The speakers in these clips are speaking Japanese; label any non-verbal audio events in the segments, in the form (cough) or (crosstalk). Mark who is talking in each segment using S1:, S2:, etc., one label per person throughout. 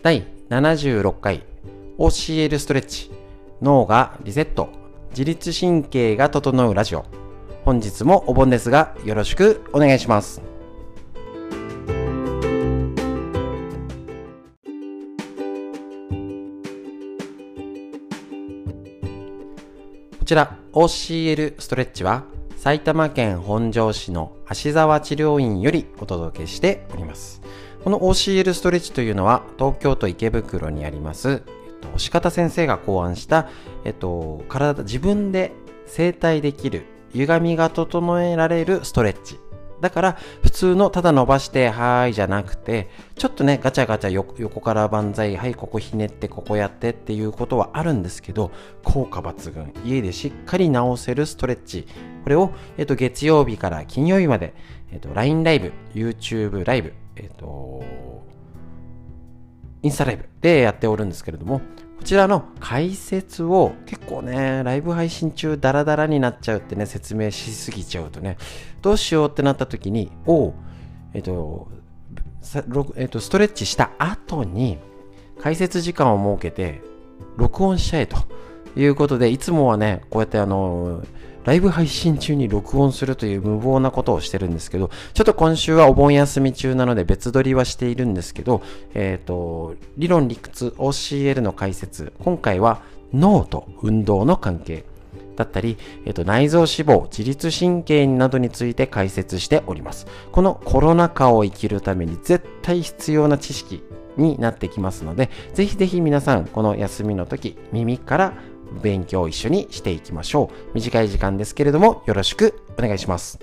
S1: 第76回 OCL ストレッチ脳がリセット自律神経が整うラジオ。本日もお盆ですがよろしくお願いします。こちら OCL ストレッチは埼玉県本庄市の芦沢治療院よりお届けしております。この OCL ストレッチというのは東京都池袋にあります、えっと、押方先生が考案した、えっと、体自分で整体できる歪みが整えられるストレッチ。だから普通のただ伸ばしてはーいじゃなくてちょっとねガチャガチャ横から万歳はいここひねってここやってっていうことはあるんですけど効果抜群。家でしっかり治せるストレッチ。これを、えっと、月曜日から金曜日まで、えっと、LINE ライブ YouTube ライブえっとインスタライブでやっておるんですけれどもこちらの解説を結構ね、ライブ配信中ダラダラになっちゃうってね、説明しすぎちゃうとね、どうしようってなった時に、おえっと、えっと、ストレッチした後に解説時間を設けて録音しちゃえということで、いつもはね、こうやってあの、ライブ配信中に録音するという無謀なことをしてるんですけど、ちょっと今週はお盆休み中なので別撮りはしているんですけど、えっ、ー、と、理論理屈 OCL の解説、今回は脳と運動の関係だったり、えっ、ー、と、内臓脂肪、自律神経などについて解説しております。このコロナ禍を生きるために絶対必要な知識になってきますので、ぜひぜひ皆さん、この休みの時、耳から勉強を一緒にしていきましょう。短い時間ですけれども、よろしくお願いします。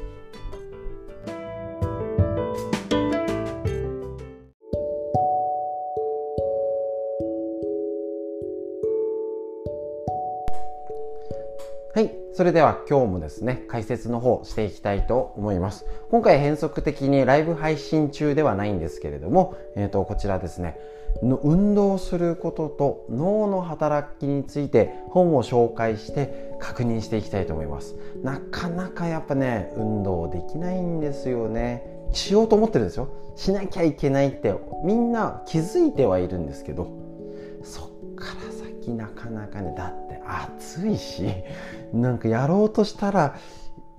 S1: はい。それでは今日もですね、解説の方していきたいと思います。今回変則的にライブ配信中ではないんですけれども、えっ、ー、と、こちらですね、の運動することと脳の働きについて本を紹介して確認していきたいと思います。なかなかやっぱね運動できないんですよね。しようと思ってるんですよ。しなきゃいけないってみんな気づいてはいるんですけどそっから先なかなかねだって暑いしなんかやろうとしたら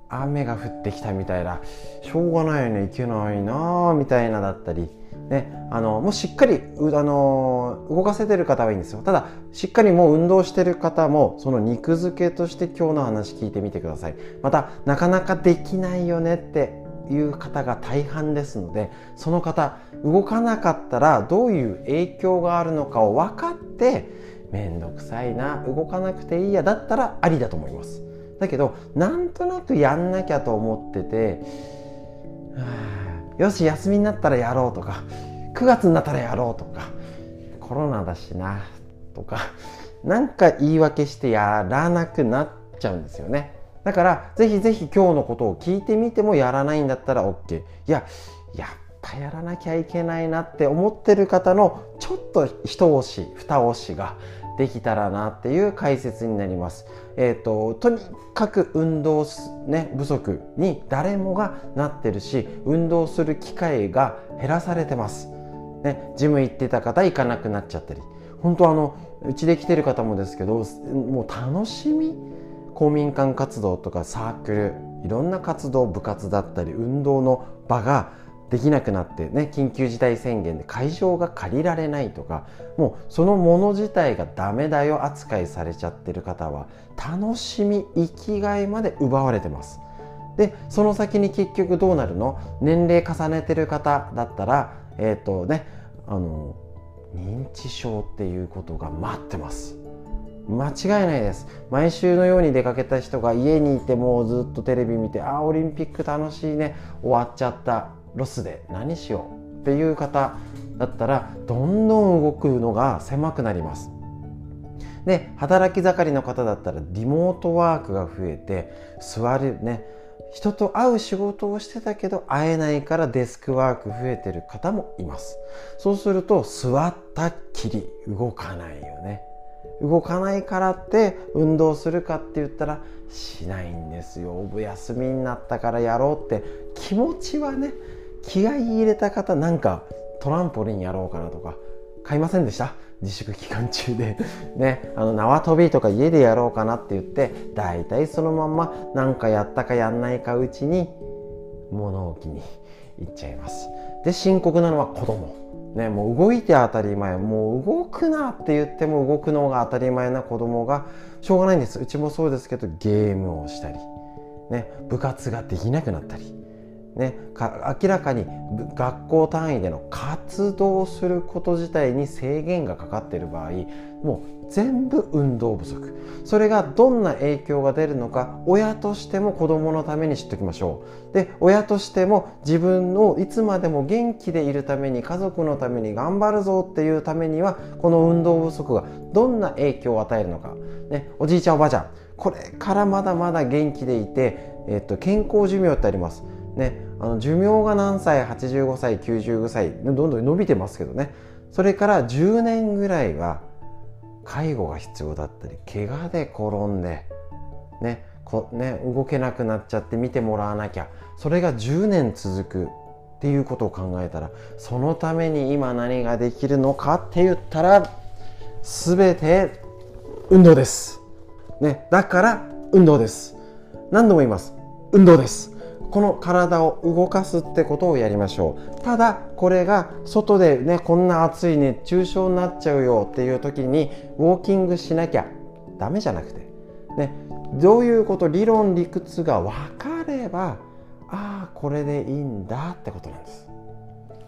S1: 雨が降ってきたみたいなしょうがないよねいけないなみたいなだったりね、あのもうしっかりあの動かせてる方はいいんですよ。ただしっかりもう運動してる方もその肉付けとして今日の話聞いてみてください。またなかなかできないよねっていう方が大半ですのでその方動かなかったらどういう影響があるのかを分かってめんどくさいな動かなくていいやだったらありだと思います。だけどなんとなくやんなきゃと思っててはあよし休みになったらやろうとか9月になったらやろうとかコロナだしなとかなんか言い訳してやらなくなっちゃうんですよね。だからぜひぜひ今日のことを聞いてみてもやらないんだったら OK いややっぱやらなきゃいけないなって思ってる方のちょっと一押し二押しができたらなっていう解説になります。えっ、ー、と、とにかく運動、ね、不足に誰もがなってるし、運動する機会が減らされてます。ね、ジム行ってた方行かなくなっちゃったり。本当あの、うちで来てる方もですけど、もう楽しみ公民館活動とかサークル、いろんな活動、部活だったり、運動の場ができなくなってね緊急事態宣言で会場が借りられないとかもうそのもの自体がダメだよ扱いされちゃってる方は楽しみ生きがいまで奪われてます。でその先に結局どうなるの？年齢重ねてる方だったらえっ、ー、とねあの認知症っていうことが待ってます。間違いないです。毎週のように出かけた人が家にいてもうずっとテレビ見てああオリンピック楽しいね終わっちゃった。ロスで何しようっていう方だったらどんどん動くのが狭くなります。で働き盛りの方だったらリモートワークが増えて座るね人と会う仕事をしてたけど会えないからデスクワーク増えてる方もいます。そうすると座ったっきり動かないよね。動かないからって運動するかって言ったらしないんですよ。お休みになったからやろうって気持ちはね気合い入れた方なんかトランポリンやろうかなとか買いませんでした？自粛期間中で。(laughs) ねあの縄跳びとか家でやろうかなって言って大体そのまんま何かやったかやんないかうちに物置に行っちゃいます。で深刻なのは子供。ねもう動いて当たり前。もう動くなって言っても動くのが当たり前な子供がしょうがないんです。うちもそうですけどゲームをしたり。ね部活ができなくなったり。ね、明らかに学校単位での活動すること自体に制限がかかっている場合もう全部運動不足。それがどんな影響が出るのか親としても子供のために知っておきましょう。で親としても自分をいつまでも元気でいるために家族のために頑張るぞっていうためにはこの運動不足がどんな影響を与えるのか、ね、おじいちゃんおばあちゃんこれからまだまだ元気でいて、えっと、健康寿命ってあります。ねあの寿命が何歳85歳95歳どんどん伸びてますけどねそれから10年ぐらいは介護が必要だったり怪我で転んでねこね動けなくなっちゃって見てもらわなきゃそれが10年続くっていうことを考えたらそのために今何ができるのかって言ったら全て運動です。ね、だから運動です。何度も言います。運動です。この体を動かすってことをやりましょう。ただこれが外でねこんな暑い熱中症になっちゃうよっていう時にウォーキングしなきゃダメじゃなくて。ねどういうこと理論理屈が分かればああこれでいいんだってことなんです。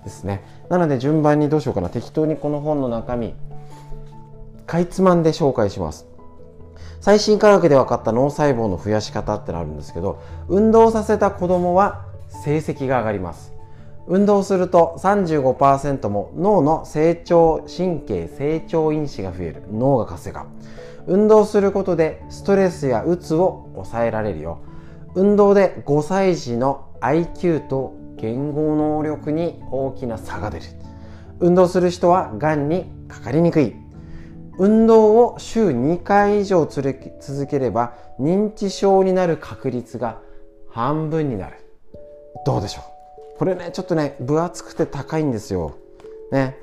S1: ですね。なので順番にどうしようかな。適当にこの本の中身かいつまんで紹介します。最新科学で分かった脳細胞の増やし方ってのあるんですけど運動させた子供は成績が上がります。運動すると35%も脳の成長神経成長因子が増える。脳が活性化。運動することでストレスやうつを抑えられるよ。運動で5歳児の IQ と言語能力に大きな差が出る。運動する人はがんにかかりにくい。運動を週2回以上続ければ認知症になる確率が半分になる。どうでしょう？これねちょっとね分厚くて高いんですよ。ね。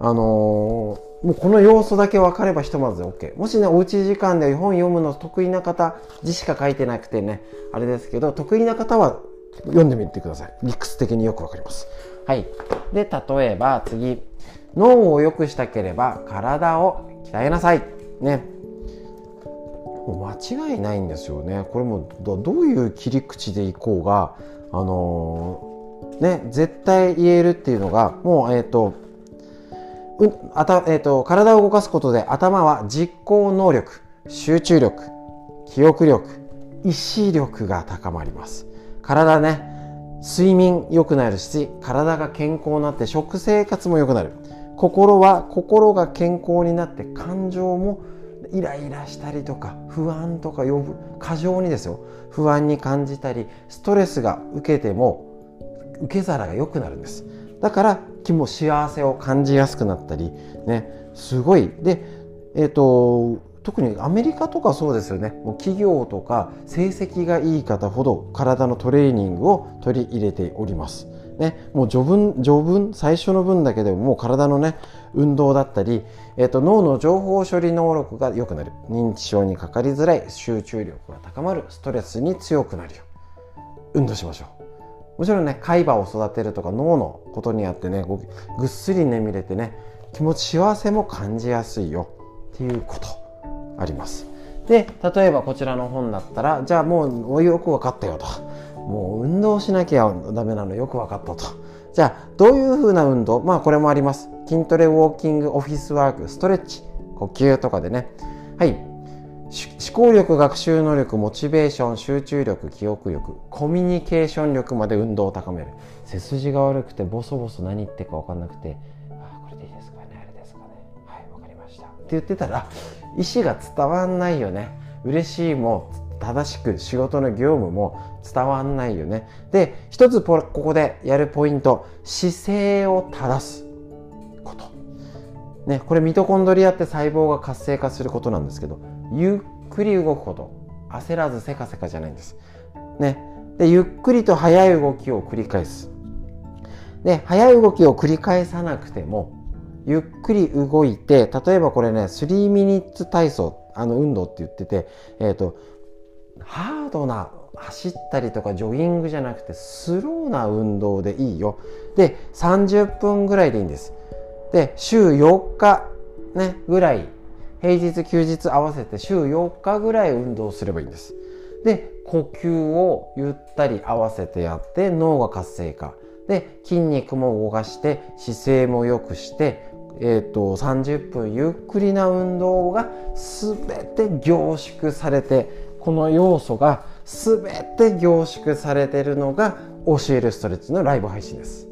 S1: あのー、もうこの要素だけ分かればひとまず OK もしねおうち時間で本読むの得意な方字しか書いてなくてねあれですけど得意な方は読んでみてください。理屈的によく分かります。はい。で例えば次。脳を良くしたければ体を鍛えなさい。ね。もう間違いないんですよね。これもどういう切り口でいこうがあのー、ね絶対言えるっていうのがもうえっ、ー、とうあた、えーと、体を動かすことで頭は実行能力集中力記憶力意志力が高まります。体ね睡眠良くなるし体が健康になって食生活も良くなる。心は心が健康になって感情もイライラしたりとか不安とか呼ぶ過剰にですよ。不安に感じたりストレスが受けても受け皿が良くなるんです。だから気も幸せを感じやすくなったりね。すごい。でえっ、ー、と特にアメリカとかそうですよね。もう企業とか成績がいい方ほど体のトレーニングを取り入れております。ね、もう序文序文最初の文だけでももう体のね運動だったり、えーと、脳の情報処理能力が良くなる。認知症にかかりづらい集中力が高まるストレスに強くなるよ。運動しましょう。もちろんね海馬を育てるとか脳のことにあってねぐっすり眠れてね気持ち幸せも感じやすいよ。っていうこと。あります。で例えばこちらの本だったらじゃあもうよく分かったよと。もう運動しなきゃダメなのよく分かったと。じゃあどういうふうな運動？まあこれもあります。筋トレ、ウォーキング、オフィスワーク、ストレッチ、呼吸とかでね。はい。思考力、学習能力、モチベーション、集中力、記憶力、コミュニケーション力まで運動を高める。背筋が悪くてボソボソ何言ってるか分かんなくて、ああこれでいいですかね、あれですかね。はい、分かりました。って言ってたら、意思が伝わんないよね。嬉しいも正しく仕事の業務も伝わんないよね。で、一つここでやるポイント、姿勢を正すこと。ね、これミトコンドリアって細胞が活性化することなんですけど、ゆっくり動くこと。焦らずせかせかじゃないんです。ね。で、ゆっくりと速い動きを繰り返す。で、速い動きを繰り返さなくても、ゆっくり動いて例えばこれね3ミニッツ体操あの運動って言っててえっ、ー、とハードな走ったりとかジョギングじゃなくてスローな運動でいいよ。で30分ぐらいでいいんです。で週4日ねぐらい平日休日合わせて週4日ぐらい運動すればいいんです。で呼吸をゆったり合わせてやって脳が活性化。で筋肉も動かして姿勢も良くしてえーと、30分ゆっくりな運動が全て凝縮されてこの要素が全て凝縮されてるのが教えるストレッチのライブ配信です。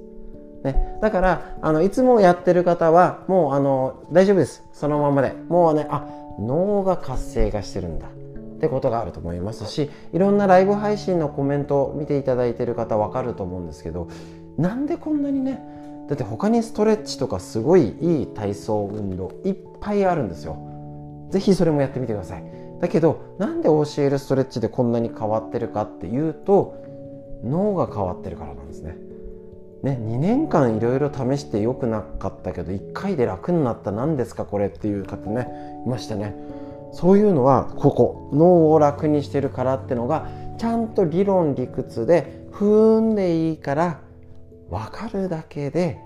S1: ね、だからあのいつもやってる方はもうあの大丈夫です。そのままで。もうねあ脳が活性化してるんだ。ってことがあると思いますしいろんなライブ配信のコメントを見ていただいてる方わかると思うんですけどなんでこんなにねだって他にストレッチとかすごいいい体操運動いっぱいあるんですよ。是非それもやってみてください。だけどなんで教えるストレッチでこんなに変わってるかっていうと脳が変わってるからなんですね。ね、2年間いろいろ試してよくなかったけど1回で楽になった何ですかこれっていう方ねいましたね。そういうのはここ脳を楽にしてるからってのがちゃんと理論理屈で踏んでいいから分かるだけで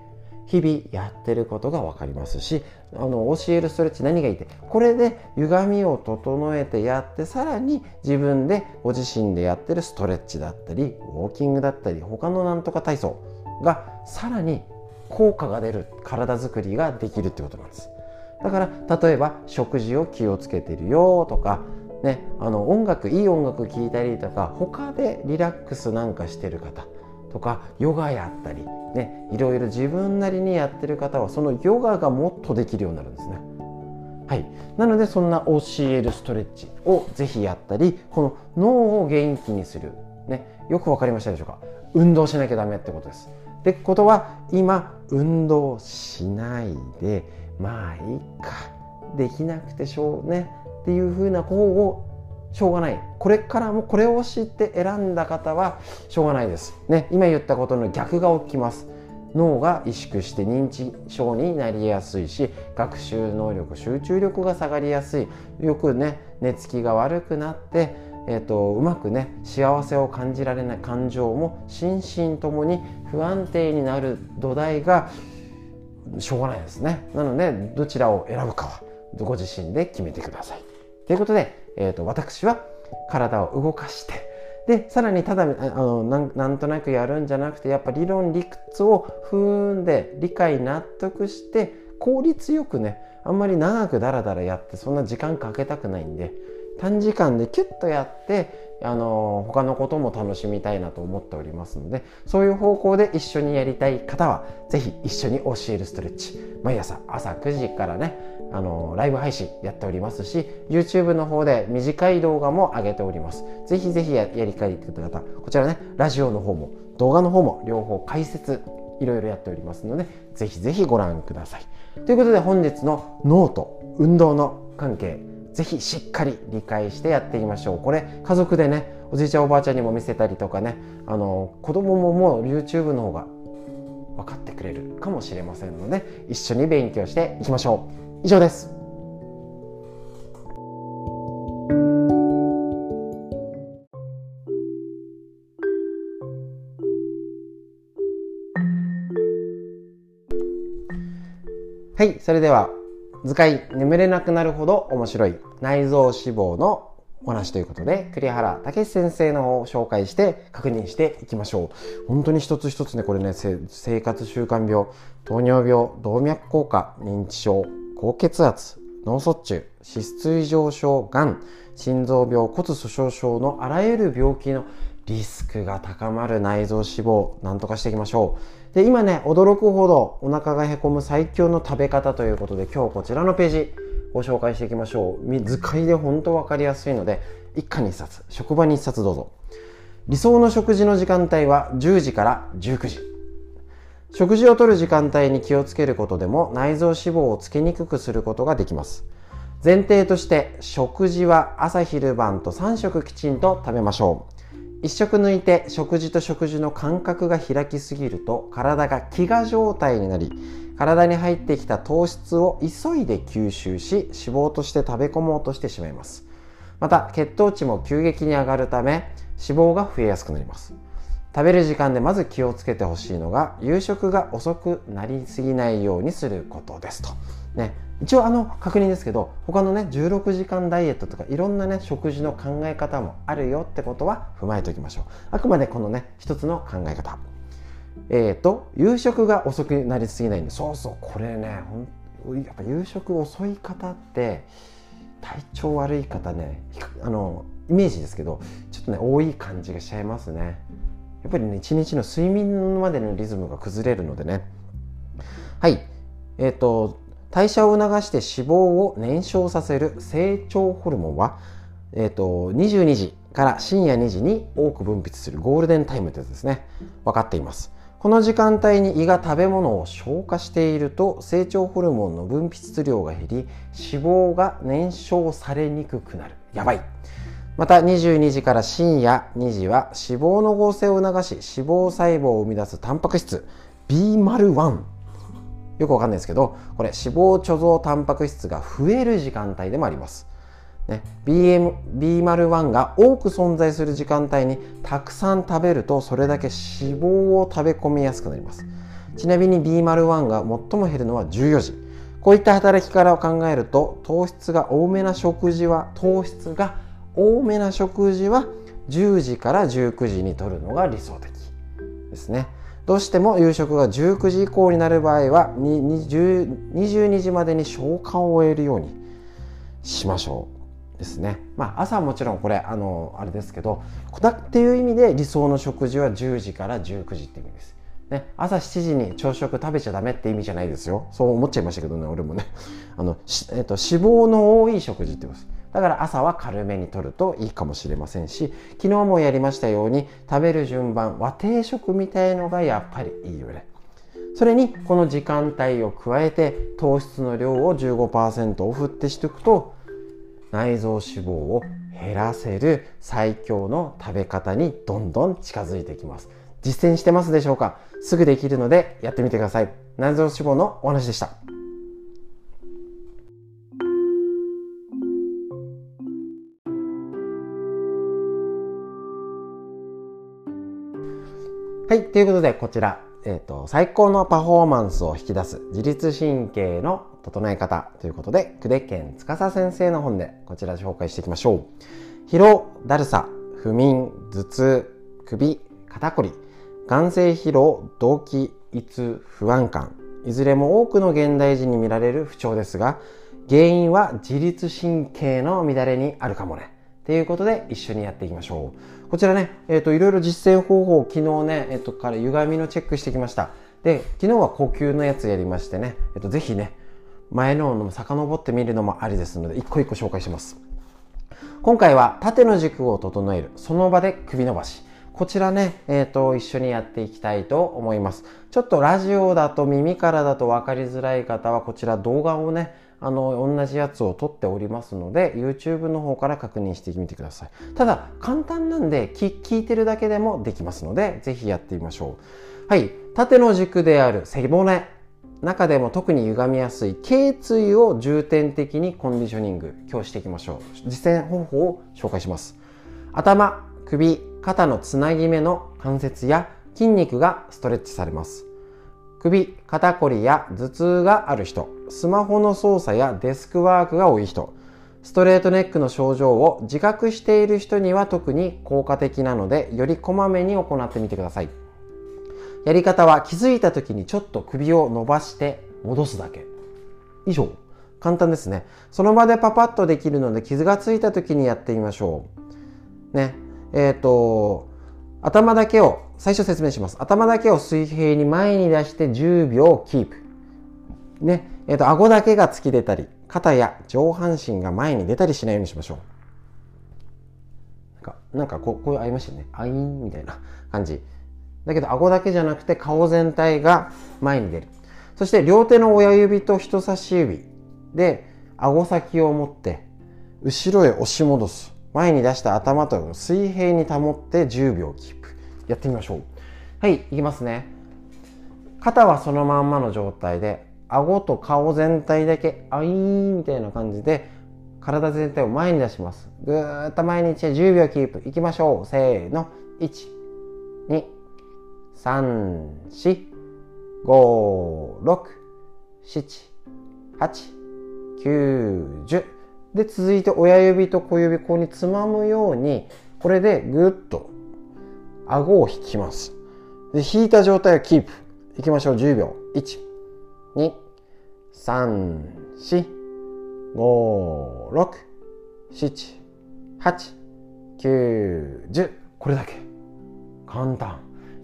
S1: 日々やってることが分かりますしあの教えるストレッチ何がいいってこれで歪みを整えてやってさらに自分でご自身でやってるストレッチだったりウォーキングだったり他のなんとか体操がさらに効果が出る体づくりができるってことなんです。だから例えば食事を気をつけてるよとかね、あの音楽いい音楽聴いたりとか他でリラックスなんかしてる方とかヨガやったり、ね、いろいろ自分なりにやってる方はそのヨガがもっとできるようになるんですね。はい、なのでそんな教えるストレッチをぜひやったりこの脳を元気にする、ね、よく分かりましたでしょうか？運動しなきゃダメってことです。ってことは今運動しないでまあいいかできなくてしょうねっていうふうな方をしょうがない。これからもこれを知って選んだ方はしょうがないです。ね今言ったことの逆が起きます。脳が萎縮して認知症になりやすいし学習能力集中力が下がりやすい。よくね寝つきが悪くなってえーと、うまくね幸せを感じられない感情も心身ともに不安定になる土台がしょうがないですね。なのでどちらを選ぶかはご自身で決めてください。ということで、えーと、私は体を動かしてでさらにただあのなんとなくやるんじゃなくてやっぱ理論理屈を踏んで理解納得して効率よくねあんまり長くダラダラやってそんな時間かけたくないんで短時間でキュッとやってあの他のことも楽しみたいなと思っておりますのでそういう方向で一緒にやりたい方は是非一緒に教えるストレッチ。毎朝朝9時からねあのライブ配信やっておりますし YouTube の方で短い動画も上げております。是非是非ややりたい。方こちらねラジオの方も動画の方も両方解説いろいろやっておりますので是非是非ご覧ください。ということで本日の脳と運動の関係ぜひしっかり理解してやっていきましょう。これ家族でねおじいちゃんおばあちゃんにも見せたりとかねあの子供ももう YouTube の方が分かってくれるかもしれませんので一緒に勉強していきましょう。以上です。はいそれでは図解眠れなくなるほど面白い内臓脂肪のお話ということで栗原武先生のを紹介して確認していきましょう。本当に一つ一つねこれね生活習慣病糖尿病動脈硬化認知症高血圧脳卒中脂質異常症がん心臓病骨粗鬆症のあらゆる病気のリスクが高まる内臓脂肪なんとかしていきましょう。で今ね驚くほどお腹がへこむ最強の食べ方ということで今日こちらのページご紹介していきましょう。図解で本当分かりやすいので一家に一冊職場に一冊どうぞ。理想の食事の時間帯は10時から19時。食事をとる時間帯に気をつけることでも内臓脂肪をつけにくくすることができます。前提として食事は朝昼晩と3食きちんと食べましょう。一食抜いて食事と食事の間隔が開きすぎると体が飢餓状態になり体に入ってきた糖質を急いで吸収し脂肪として食べ込もうとしてしまいます。また血糖値も急激に上がるため脂肪が増えやすくなります。食べる時間でまず気をつけてほしいのが夕食が遅くなりすぎないようにすることですと。ね、一応あの確認ですけど他のね16時間ダイエットとかいろんなね食事の考え方もあるよってことは踏まえておきましょう。あくまでこのね一つの考え方。えっ、ー、と夕食が遅くなりすぎないんでそうそうこれねほんやっぱ夕食遅い方って体調悪い方ねあのイメージですけどちょっとね多い感じがしちゃいますね。やっぱりね一日の睡眠までのリズムが崩れるのでね。はい。えっ、ー、と代謝を促して脂肪を燃焼させる成長ホルモンは、えーと、22時から深夜2時に多く分泌するゴールデンタイムってやつですね。分かっています。この時間帯に胃が食べ物を消化していると成長ホルモンの分泌量が減り脂肪が燃焼されにくくなる。やばい。また22時から深夜2時は脂肪の合成を促し脂肪細胞を生み出すタンパク質 B01 よくわかんないですけどこれ脂肪貯蔵タンパク質が増える時間帯でもあります、ね、BM B01 が多く存在する時間帯にたくさん食べるとそれだけ脂肪を食べ込みやすくなります。ちなみに B01 が最も減るのは14時。こういった働きからを考えると糖質が多めな食事は糖質が多めな食事は10時から19時にとるのが理想的ですね。どうしても夕食が19時以降になる場合は22時までに消化を終えるようにしましょうですね。まあ朝はもちろんこれあのあれですけどこだっていう意味で理想の食事は10時から19時っていう意味です。ね、朝7時に朝食食べちゃダメって意味じゃないですよ。そう思っちゃいましたけどね俺もね。あの、えっと、脂肪の多い食事ってことです。だから朝は軽めにとるといいかもしれませんし昨日もやりましたように食べる順番和定食みたいのがやっぱりいいよね。それにこの時間帯を加えて糖質の量を15%オフってしておくと内臓脂肪を減らせる最強の食べ方にどんどん近づいてきます。実践してますでしょうか？すぐできるのでやってみてください。内臓脂肪のお話でした。はい、ということでこちら、えっ、ー、と、最高のパフォーマンスを引き出す自律神経の整え方ということで、久手健司先生の本でこちら紹介していきましょう。疲労、だるさ、不眠、頭痛、首、肩こり、眼性疲労、動悸、胃痛、不安感、いずれも多くの現代人に見られる不調ですが、原因は自律神経の乱れにあるかもね。ということで一緒にやっていきましょう。こちらね、えっ、ー、と、いろいろ実践方法を昨日ね、えっ、ー、と、から歪みのチェックしてきました。で、昨日は呼吸のやつやりましてね、えっ、ー、と、ぜひね、前ののも遡ってみるのもありですので、一個一個紹介します。今回は縦の軸を整える、その場で首伸ばし。こちらね、えっ、ー、と、一緒にやっていきたいと思います。ちょっとラジオだと耳からだと分かりづらい方は、こちら動画をね、あの同じやつを撮っておりますので YouTube の方から確認してみてください。ただ簡単なんで聞いてるだけでもできますのでぜひやってみましょう。はい。縦の軸である背骨。中でも特に歪みやすい頸椎を重点的にコンディショニング今日していきましょう。実践方法を紹介します。頭首肩のつなぎ目の関節や筋肉がストレッチされます。首肩こりや頭痛がある人スマホの操作やデスクワークが多い人ストレートネックの症状を自覚している人には特に効果的なのでよりこまめに行ってみてください。やり方は気づいた時にちょっと首を伸ばして戻すだけ。以上。簡単ですね。その場でパパッとできるので傷がついた時にやってみましょう。ね。えっ、ー、と頭だけを最初説明します。頭だけを水平に前に出して10秒キープ。ね。えっ、ー、と、顎だけが突き出たり、肩や上半身が前に出たりしないようにしましょう。なんか、なんかこう、こういうありましたね。アイーンみたいな感じ。だけど、顎だけじゃなくて顔全体が前に出る。そして、両手の親指と人差し指で、顎先を持って、後ろへ押し戻す。前に出した頭と水平に保って10秒キープやってみましょう。はいいきますね。肩はそのまんまの状態で顎と顔全体だけあいーみたいな感じで体全体を前に出します。ぐーっと毎日10秒キープ。いきましょう。せーの。1 2 3 4 5 6 7 8 9 10で続いて親指と小指ここにつまむようにこれでぐっと顎を引きます。で引いた状態をキープ。いきましょう。10秒1 2 3 4 5 6 7 8 9 10これだけ。簡単。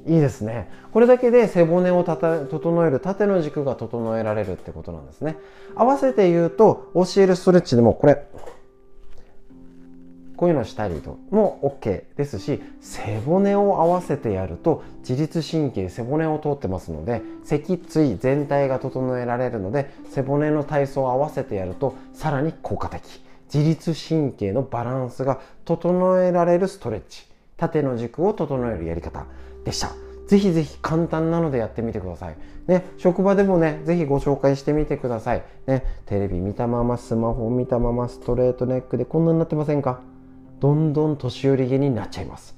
S1: いいですね。これだけで背骨をたた整える縦の軸が整えられるってことなんですね。合わせて言うと教えるストレッチでもこれ。こういうのしたりとも OK ですし背骨を合わせてやると自律神経背骨を通ってますので脊椎全体が整えられるので背骨の体操を合わせてやるとさらに効果的自律神経のバランスが整えられるストレッチ縦の軸を整えるやり方でした。ぜひぜひ簡単なのでやってみてください。ね、職場でもね、ぜひご紹介してみてください。ね、テレビ見たまま、スマホ見たまま、ストレートネックでこんなになってませんか？どんどん年寄り毛になっちゃいます。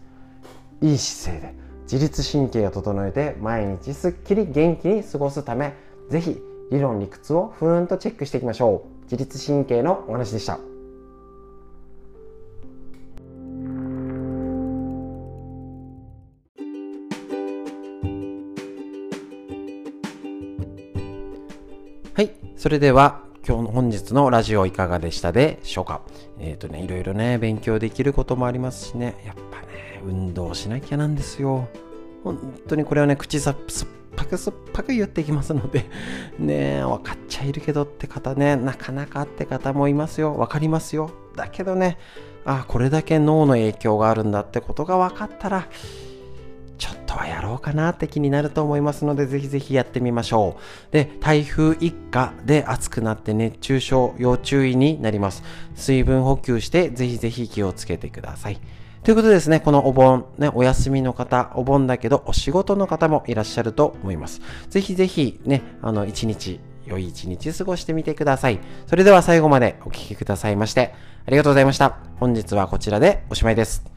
S1: いい姿勢で自律神経を整えて毎日すっきり元気に過ごすため、ぜひ理論理屈をふーんとチェックしていきましょう。自律神経のお話でしたはい。それでは今日の本日のラジオいかがでしたでしょうか？えっ、ー、とねいろいろね勉強できることもありますしね。やっぱね運動しなきゃなんですよ。本当にこれはね口さっぱくすっぱく言ってきますので (laughs) ね分かっちゃいるけどって方ねなかなかって方もいますよ。分かりますよ。だけどねあこれだけ脳の影響があるんだってことが分かったらちょっとはやろうかなって気になると思いますので、ぜひぜひやってみましょう。で、台風一過で暑くなって熱中症要注意になります。水分補給して、ぜひぜひ気をつけてください。ということでですね、このお盆、ね、お休みの方、お盆だけどお仕事の方もいらっしゃると思います。ぜひぜひね、あの、一日、良い一日過ごしてみてください。それでは最後までお聴きくださいまして、ありがとうございました。本日はこちらでおしまいです。